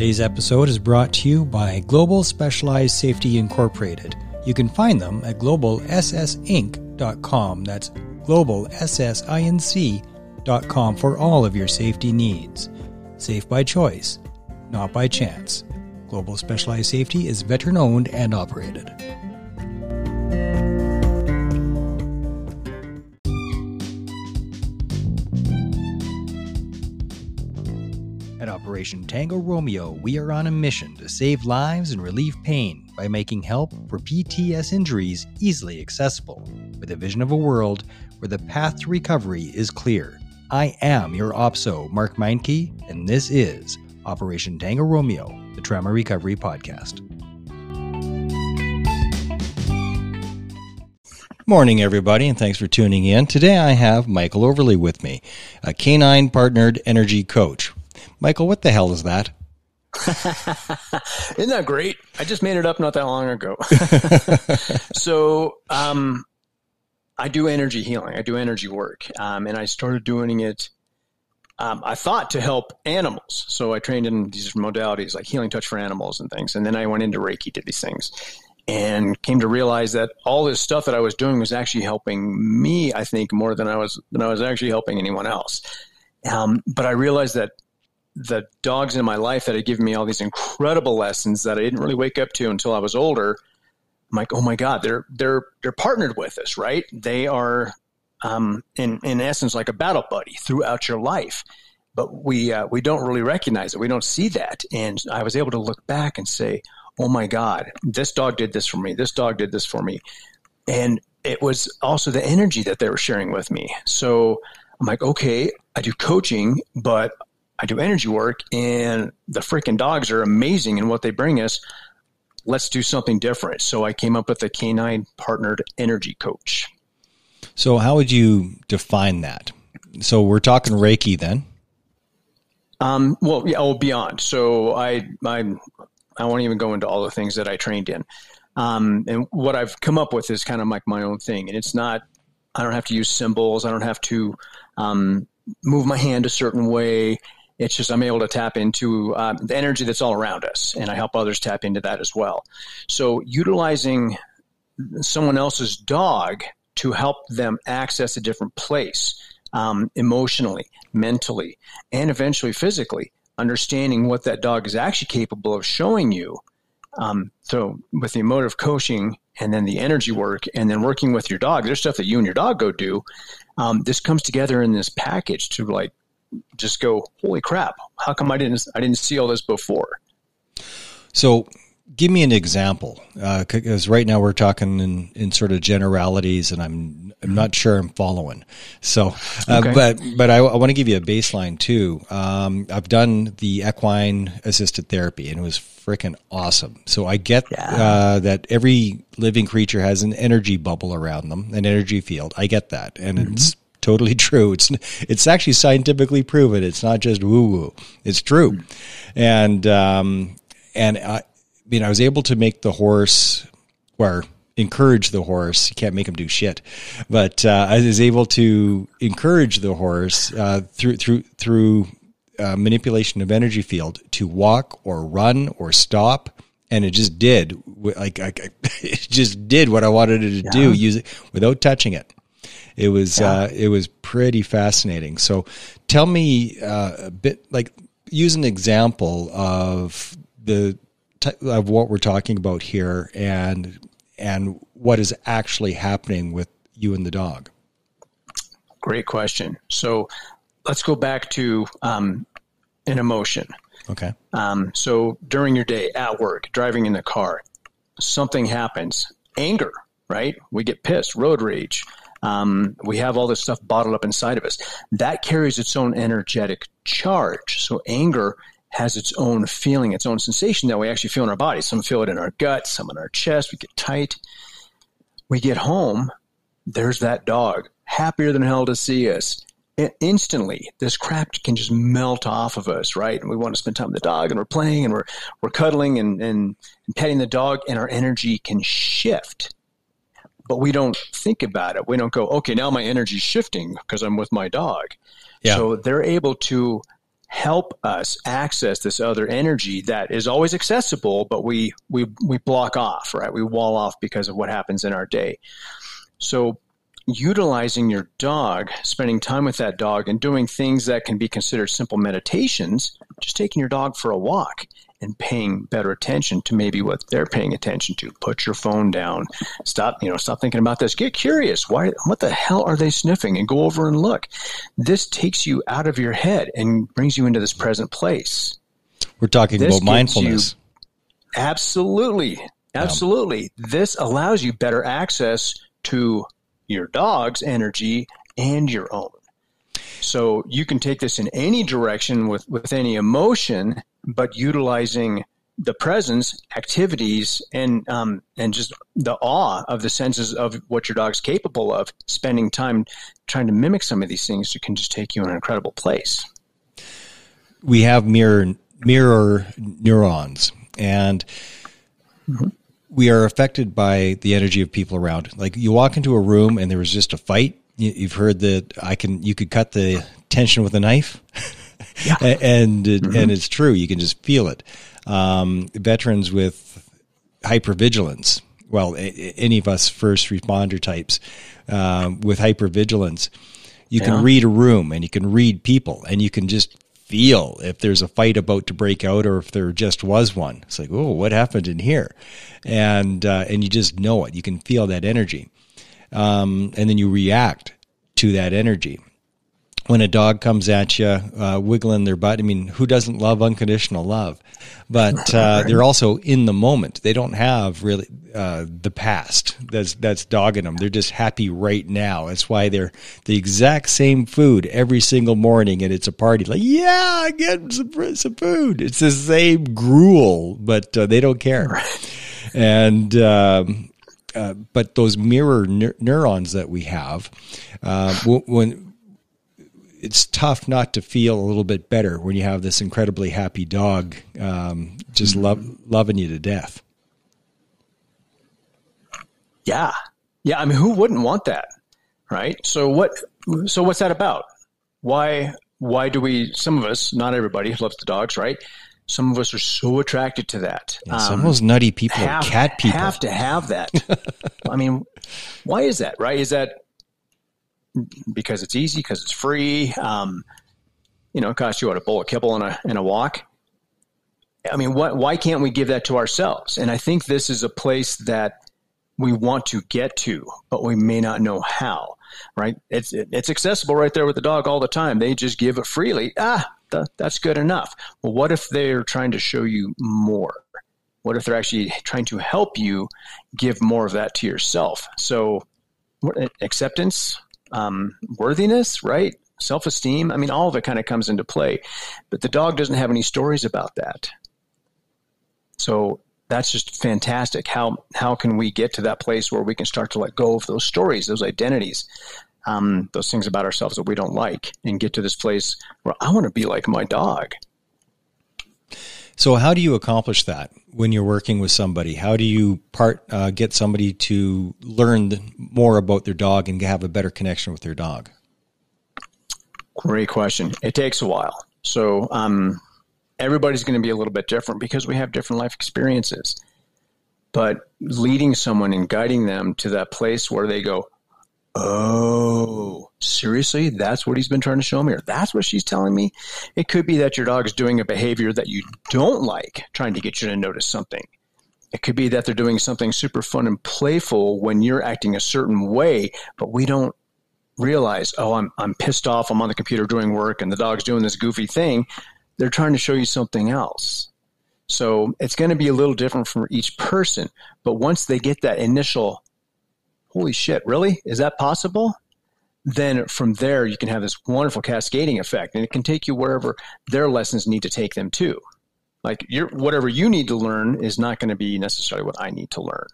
Today's episode is brought to you by Global Specialized Safety Incorporated. You can find them at globalssinc.com. That's globalssinc.com for all of your safety needs. Safe by choice, not by chance. Global Specialized Safety is veteran owned and operated. Operation Tango Romeo, we are on a mission to save lives and relieve pain by making help for PTS injuries easily accessible, with a vision of a world where the path to recovery is clear. I am your OPSO, Mark Meinke, and this is Operation Tango Romeo, the Trauma Recovery Podcast. Morning, everybody, and thanks for tuning in. Today I have Michael Overly with me, a canine partnered energy coach. Michael, what the hell is that? Isn't that great? I just made it up not that long ago. so, um, I do energy healing. I do energy work, um, and I started doing it. Um, I thought to help animals, so I trained in these modalities like healing touch for animals and things. And then I went into Reiki, did these things, and came to realize that all this stuff that I was doing was actually helping me. I think more than I was than I was actually helping anyone else. Um, but I realized that the dogs in my life that had given me all these incredible lessons that I didn't really wake up to until I was older. I'm like, oh my God, they're they're they're partnered with us, right? They are um, in in essence like a battle buddy throughout your life. But we uh, we don't really recognize it. We don't see that. And I was able to look back and say, oh my God, this dog did this for me. This dog did this for me. And it was also the energy that they were sharing with me. So I'm like, okay, I do coaching, but I do energy work, and the freaking dogs are amazing in what they bring us. Let's do something different. So I came up with a canine partnered energy coach. So, how would you define that? So, we're talking Reiki then. Um, well, yeah, oh, beyond. So, I, I, I won't even go into all the things that I trained in. Um, and what I've come up with is kind of like my own thing, and it's not. I don't have to use symbols. I don't have to um, move my hand a certain way. It's just I'm able to tap into um, the energy that's all around us, and I help others tap into that as well. So utilizing someone else's dog to help them access a different place um, emotionally, mentally, and eventually physically, understanding what that dog is actually capable of showing you. Um, so with the emotive coaching and then the energy work and then working with your dog, there's stuff that you and your dog go do. Um, this comes together in this package to like just go, holy crap! How come I didn't I didn't see all this before? So, give me an example, because uh, right now we're talking in, in sort of generalities, and I'm I'm not sure I'm following. So, uh, okay. but but I, I want to give you a baseline too. Um, I've done the equine assisted therapy, and it was freaking awesome. So I get yeah. uh, that every living creature has an energy bubble around them, an energy field. I get that, and mm-hmm. it's totally true. It's it's actually scientifically proven. It's not just woo woo. It's true, and um, and I, mean, I was able to make the horse, or encourage the horse. You can't make him do shit, but uh, I was able to encourage the horse uh, through through through uh, manipulation of energy field to walk or run or stop. And it just did, like, I, it just did what I wanted it to yeah. do, use it without touching it. It was yeah. uh, it was pretty fascinating. So, tell me uh, a bit, like use an example of the of what we're talking about here, and and what is actually happening with you and the dog. Great question. So, let's go back to um, an emotion. Okay. Um, so during your day at work, driving in the car, something happens. Anger, right? We get pissed, road rage. Um, we have all this stuff bottled up inside of us. That carries its own energetic charge. So anger has its own feeling, its own sensation that we actually feel in our body. Some feel it in our gut, some in our chest. We get tight. We get home. There's that dog, happier than hell to see us. instantly, this crap can just melt off of us, right? And we want to spend time with the dog, and we're playing, and we're we're cuddling, and, and, and petting the dog, and our energy can shift but we don't think about it. We don't go, okay, now my energy's shifting because I'm with my dog. Yeah. So they're able to help us access this other energy that is always accessible, but we we we block off, right? We wall off because of what happens in our day. So utilizing your dog, spending time with that dog, and doing things that can be considered simple meditations, just taking your dog for a walk and paying better attention to maybe what they're paying attention to. Put your phone down. Stop, you know, stop thinking about this. Get curious. Why what the hell are they sniffing? And go over and look. This takes you out of your head and brings you into this present place. We're talking this about mindfulness. You, absolutely. Absolutely. This allows you better access to your dog's energy and your own. So you can take this in any direction with, with any emotion, but utilizing the presence, activities, and um, and just the awe of the senses of what your dog's capable of. Spending time trying to mimic some of these things can just take you in an incredible place. We have mirror mirror neurons, and mm-hmm we are affected by the energy of people around. Like you walk into a room and there was just a fight. You've heard that I can, you could cut the tension with a knife. Yeah. and, mm-hmm. and it's true. You can just feel it. Um, veterans with hypervigilance. Well, any of us first responder types, uh, with hypervigilance, you yeah. can read a room and you can read people and you can just feel if there's a fight about to break out or if there just was one. It's like, oh, what happened in here? And uh, and you just know it. You can feel that energy, um, and then you react to that energy when a dog comes at you, uh, wiggling their butt. I mean, who doesn't love unconditional love? But uh, they're also in the moment. They don't have really uh, the past that's that's dogging them. They're just happy right now. That's why they're the exact same food every single morning, and it's a party. Like, yeah, I get some, some food. It's the same gruel, but uh, they don't care. And um, uh, but those mirror ne- neurons that we have, uh, when it's tough not to feel a little bit better when you have this incredibly happy dog um, just mm-hmm. love, loving you to death. Yeah. Yeah. I mean, who wouldn't want that? Right. So what, so what's that about? Why, why do we, some of us, not everybody loves the dogs, right? Some of us are so attracted to that. Yeah, some um, of those nutty people have, cat people. Have to have that. I mean, why is that, right? Is that because it's easy, because it's free. Um, you know, it costs you what a bowl of kibble and a and a walk. I mean, what, why can't we give that to ourselves? And I think this is a place that we want to get to, but we may not know how. Right? It's it's accessible right there with the dog all the time. They just give it freely. Ah, th- that's good enough. Well, what if they're trying to show you more? What if they're actually trying to help you give more of that to yourself? So, acceptance, um, worthiness, right? Self esteem. I mean, all of it kind of comes into play. But the dog doesn't have any stories about that. So that's just fantastic. How how can we get to that place where we can start to let go of those stories, those identities, um, those things about ourselves that we don't like, and get to this place where I want to be like my dog. So, how do you accomplish that when you're working with somebody? How do you part uh, get somebody to learn more about their dog and have a better connection with their dog? Great question. It takes a while. So, um, everybody's going to be a little bit different because we have different life experiences. But leading someone and guiding them to that place where they go, Oh, seriously? That's what he's been trying to show me, or that's what she's telling me? It could be that your dog is doing a behavior that you don't like, trying to get you to notice something. It could be that they're doing something super fun and playful when you're acting a certain way, but we don't realize, oh, I'm, I'm pissed off. I'm on the computer doing work and the dog's doing this goofy thing. They're trying to show you something else. So it's going to be a little different for each person. But once they get that initial holy shit, really? Is that possible? Then from there, you can have this wonderful cascading effect, and it can take you wherever their lessons need to take them to. Like your whatever you need to learn is not going to be necessarily what I need to learn.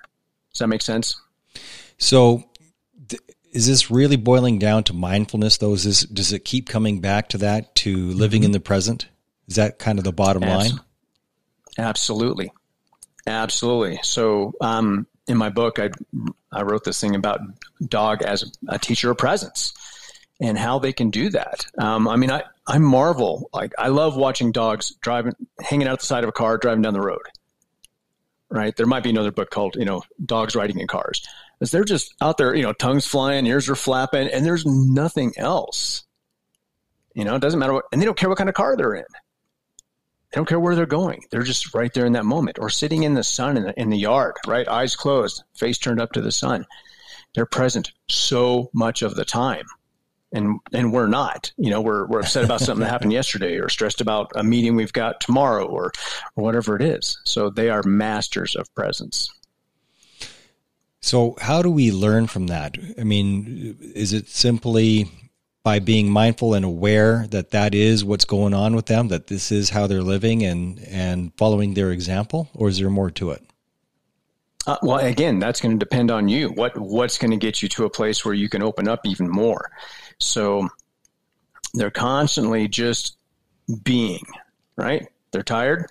Does that make sense? So, th- is this really boiling down to mindfulness? Though, is this, does it keep coming back to that to living mm-hmm. in the present? Is that kind of the bottom Abs- line? Absolutely, absolutely. So, um, in my book, I I wrote this thing about dog as a teacher of presence, and how they can do that. Um, I mean, I, I marvel. Like, I love watching dogs driving, hanging out the side of a car, driving down the road. Right? There might be another book called, you know, Dogs Riding in Cars. As they're just out there, you know, tongues flying, ears are flapping, and there's nothing else. You know, it doesn't matter what, and they don't care what kind of car they're in. They don't care where they're going. They're just right there in that moment or sitting in the sun in the, in the yard, right? Eyes closed, face turned up to the sun. They're present so much of the time and and we're not. You know, we're we're upset about something that happened yesterday, or stressed about a meeting we've got tomorrow, or or whatever it is. So they are masters of presence. So how do we learn from that? I mean, is it simply by being mindful and aware that that is what's going on with them, that this is how they're living, and and following their example, or is there more to it? Uh, well, again, that's going to depend on you. What what's going to get you to a place where you can open up even more? So they're constantly just being, right? They're tired,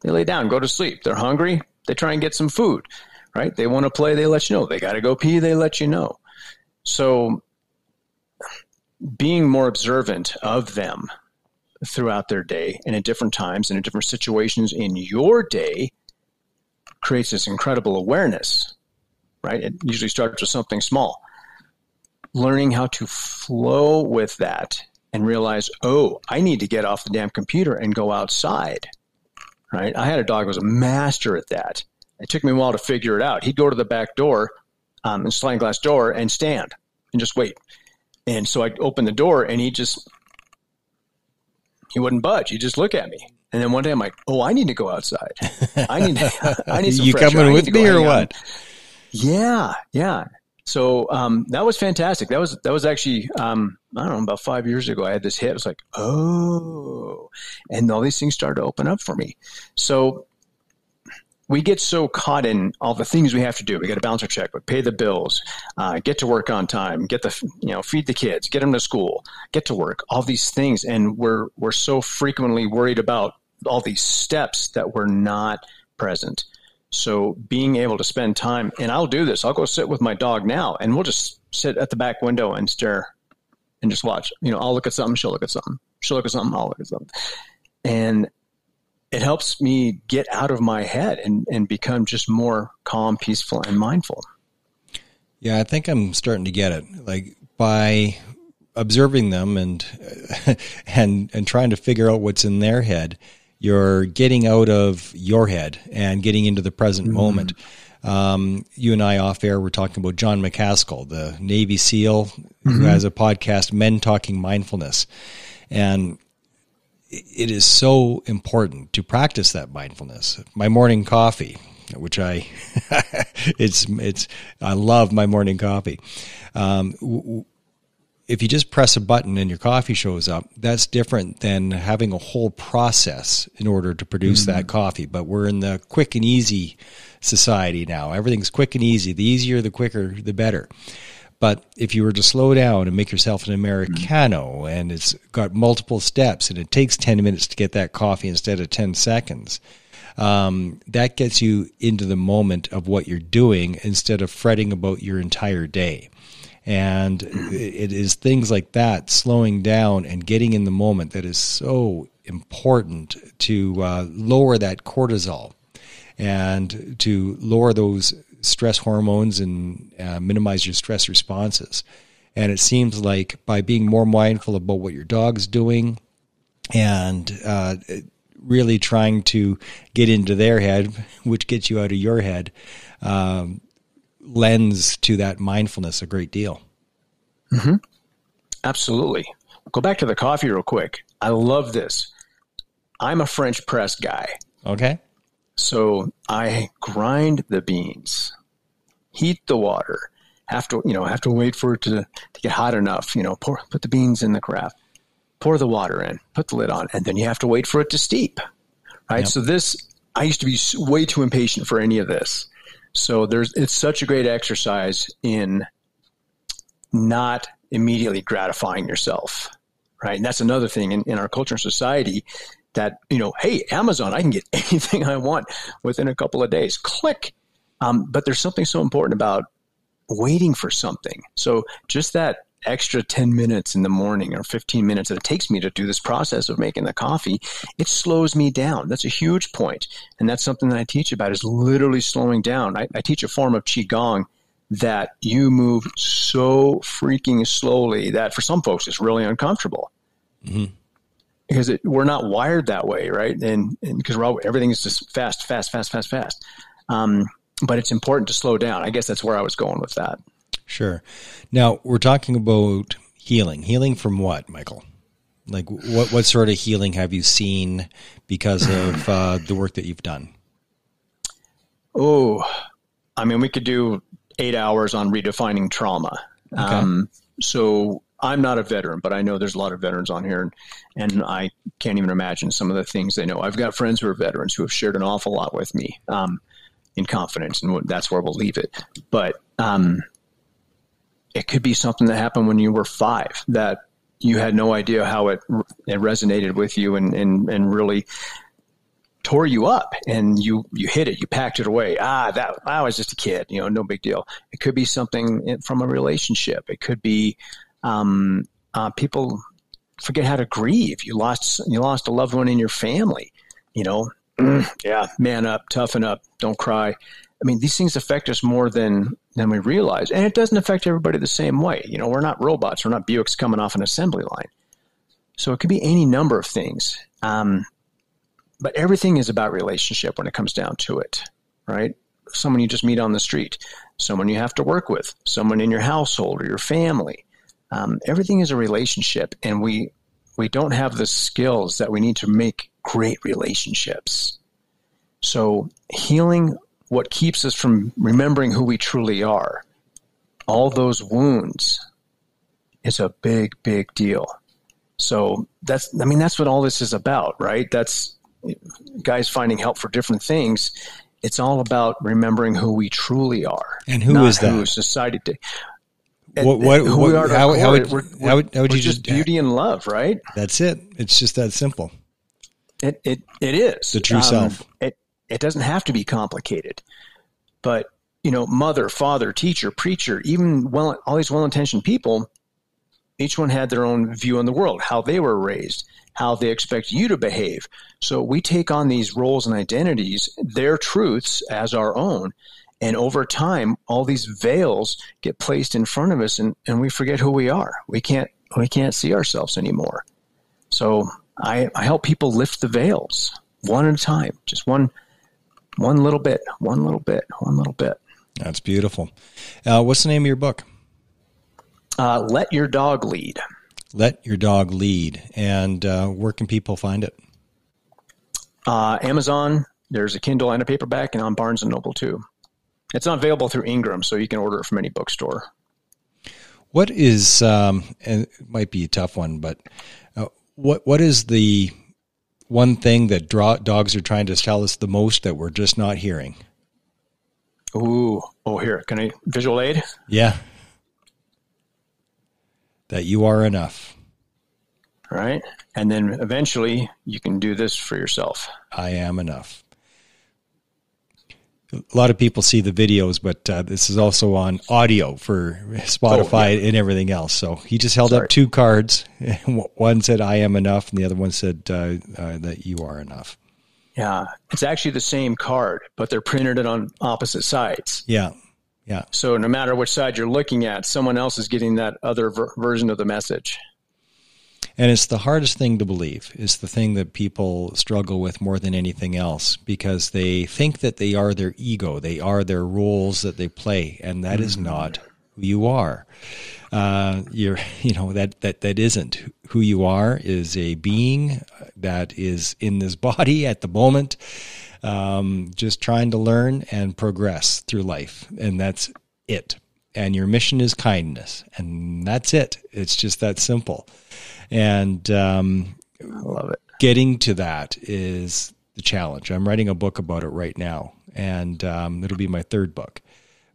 they lay down, go to sleep. They're hungry, they try and get some food, right? They want to play, they let you know. They got to go pee, they let you know. So being more observant of them throughout their day and at different times and in different situations in your day creates this incredible awareness, right? It usually starts with something small learning how to flow with that and realize, oh, I need to get off the damn computer and go outside. Right? I had a dog who was a master at that. It took me a while to figure it out. He'd go to the back door, um, and sliding glass door, and stand and just wait. And so I opened the door, and he just he wouldn't budge. He'd just look at me. And then one day I'm like, oh, I need to go outside. I need to, I need some You coming with me or what? Yeah, yeah. So um, that was fantastic. That was that was actually um, I don't know about five years ago. I had this hit. I was like, oh, and all these things started to open up for me. So we get so caught in all the things we have to do. We got to balance our checkbook, pay the bills, uh, get to work on time, get the you know feed the kids, get them to school, get to work. All these things, and we're we're so frequently worried about all these steps that we're not present. So being able to spend time, and I'll do this. I'll go sit with my dog now, and we'll just sit at the back window and stare and just watch. You know, I'll look at something, she'll look at something, she'll look at something, I'll look at something, and it helps me get out of my head and, and become just more calm, peaceful, and mindful. Yeah, I think I'm starting to get it. Like by observing them and and and trying to figure out what's in their head you're getting out of your head and getting into the present mm-hmm. moment. Um, you and I off air were talking about Jon Macaskill, the Navy SEAL mm-hmm. who has a podcast, Men Talking Mindfulness. And it is so important to practice that mindfulness. My morning coffee, which I, it's, it's, I love my morning coffee. Um, w- if you just press a button and your coffee shows up, that's different than having a whole process in order to produce mm-hmm. that coffee. But we're in the quick and easy society now. Everything's quick and easy. The easier, the quicker, the better. But if you were to slow down and make yourself an Americano and it's got multiple steps and it takes 10 minutes to get that coffee instead of 10 seconds, um, that gets you into the moment of what you're doing instead of fretting about your entire day. And it is things like that, slowing down and getting in the moment, that is so important to uh, lower that cortisol and to lower those stress hormones and uh, minimize your stress responses. And it seems like by being more mindful about what your dog's doing and uh, really trying to get into their head, which gets you out of your head, um, lends to that mindfulness a great deal. Mm-hmm. Absolutely. Go back to the coffee real quick. I love this. I'm a French press guy. Okay. So I grind the beans, heat the water, have to, you know, have to wait for it to, to get hot enough, you know, pour, put the beans in the craft, pour the water in, put the lid on, and then you have to wait for it to steep. Right. Yep. So this, I used to be way too impatient for any of this. So there's it's such a great exercise in not immediately gratifying yourself. Right. And that's another thing in, in our culture and society that, you know, hey, Amazon, I can get anything I want within a couple of days. Click. Um, but there's something so important about waiting for something. So just that extra 10 minutes in the morning or 15 minutes that it takes me to do this process of making the coffee, it slows me down. That's a huge point. And that's something that I teach about is literally slowing down. I, I teach a form of Qigong that you move so freaking slowly that for some folks it's really uncomfortable. Mm-hmm. Because it, we're not wired that way, right? And because everything is just fast, fast, fast, fast, fast. Um, but it's important to slow down. I guess that's where I was going with that. Sure. Now we're talking about healing. Healing from what, Michael? Like what what sort of healing have you seen because of uh, the work that you've done? Oh, I mean, we could do eight hours on redefining trauma. Okay. Um, so I'm not a veteran, but I know there's a lot of veterans on here, and, and, I can't even imagine some of the things they know. I've got friends who are veterans who have shared an awful lot with me um, in confidence, and that's where we'll leave it. But um, it could be something that happened when you were five that you had no idea how it, it resonated with you and, and, and really tore you up and you you hit it you packed it away. Ah that i was just a kid you know no big deal. It could be something from a relationship. It could be um, uh, people forget how to grieve. You lost you lost a loved one in your family you know yeah. man up toughen up don't cry. I mean these things affect us more than than we realize. And it doesn't affect everybody the same way. You know we're not robots. We're not buicks coming off an assembly line. So it could be any number of things. Um, but everything is about relationship when it comes down to it, right? Someone you just meet on the street, someone you have to work with, someone in your household or your family. Um, everything is a relationship, and we we don't have the skills that we need to make great relationships. So healing what keeps us from remembering who we truly are, all those wounds, is a big, big deal. So that's I mean that's what all this is about, right? That's guys finding help for different things, it's all about remembering who we truly are. And who is that? Who society to, what, what, who what, we are how, how, would, we're, how, would, how would you just beauty and love, right? That's it. It's just that simple. It it it is the true um, self. It it doesn't have to be complicated, but you know, mother, father, teacher, preacher, even well, all these well-intentioned people, each one had their own view on the world, how they were raised, how they expect you to behave. So we take on these roles and identities, their truths as our own. And over time, all these veils get placed in front of us and, and we forget who we are. We can't we can't see ourselves anymore. So I, I help people lift the veils one at a time, just one one little bit, one little bit, one little bit. That's beautiful. Uh, what's the name of your book? Uh, Let Your Dog Lead. Let Your Dog Lead. And uh, where can people find it? Uh, Amazon. There's a Kindle and a paperback, and on Barnes and Noble too. It's not available through Ingram, so you can order it from any bookstore. What is, um, and it might be a tough one, but uh, what what is the one thing that draw, dogs are trying to tell us the most that we're just not hearing? Ooh, oh, here, can I visual aid? Yeah that you are enough. Right. And then eventually you can do this for yourself. I am enough. A lot of people see the videos, but uh, this is also on audio for Spotify oh, yeah. and everything else. So he just held Sorry. up two cards. One said, I am enough, and the other one said uh, uh, that you are enough. Yeah. It's actually the same card, but they're printed on opposite sides. Yeah. Yeah. So no matter which side you're looking at, someone else is getting that other ver- version of the message. And it's the hardest thing to believe. It's the thing that people struggle with more than anything else because they think that they are their ego, they are their roles that they play, and that mm-hmm. is not who you are. Uh, you're, you know, that that that isn't who you are. Is a being that is in this body at the moment, um, just trying to learn and progress through life. And that's it. And your mission is kindness. And that's it. It's just that simple. And um, I love it. Getting to that is the challenge. I'm writing a book about it right now, and um, it'll be my third book.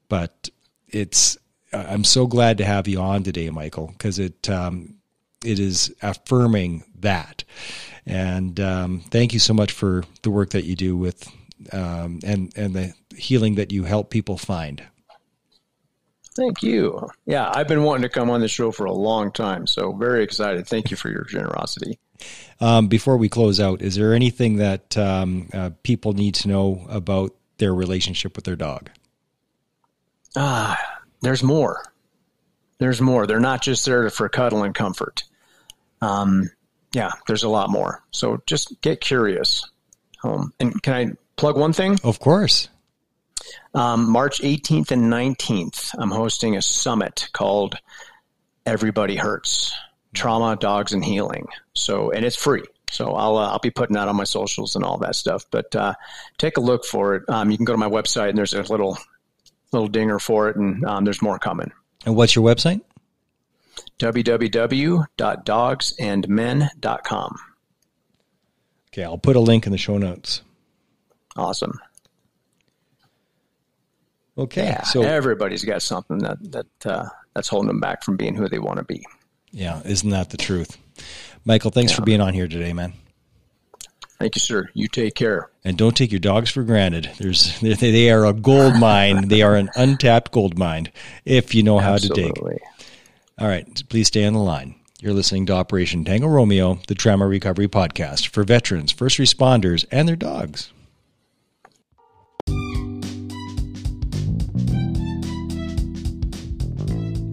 But it's I'm so glad to have you on today, Michael, because it um, it is affirming that. And um, thank you so much for the work that you do with um, and and the healing that you help people find. Thank you. Yeah, I've been wanting to come on the show for a long time, so very excited. Thank you for your generosity. Um, before we close out, is there anything that um, uh, people need to know about their relationship with their dog? Ah, there's more. There's more. They're not just there for cuddle and comfort. Um, yeah, there's a lot more. So just get curious. Um, and can I plug one thing? Of course. Um, March 18th and 19th, I'm hosting a summit called Everybody Hurts Trauma, Dogs, and Healing. So, and it's free. So I'll uh, I'll be putting that on my socials and all that stuff. But uh, take a look for it. Um, you can go to my website and there's a little little dinger for it, and um, there's more coming. And what's your website? www.dogsandmen.com. Okay, I'll put a link in the show notes. Awesome. Okay, yeah, so everybody's got something that that uh, that's holding them back from being who they want to be. Yeah, isn't that the truth? Michael, thanks yeah. for being on here today, man. Thank you, sir. You take care. And don't take your dogs for granted. There's they are a gold mine. they are an untapped gold mine if you know Absolutely. how to dig. All right, please stay on the line. You're listening to Operation Tango Romeo, the trauma recovery podcast for veterans, first responders, and their dogs.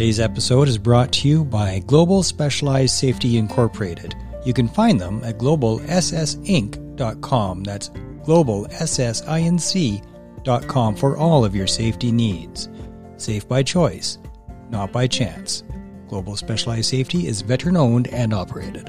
Today's episode is brought to you by Global Specialized Safety Incorporated. You can find them at globalssinc.com. That's globalssinc.com for all of your safety needs. Safe by choice, not by chance. Global Specialized Safety is veteran owned and operated.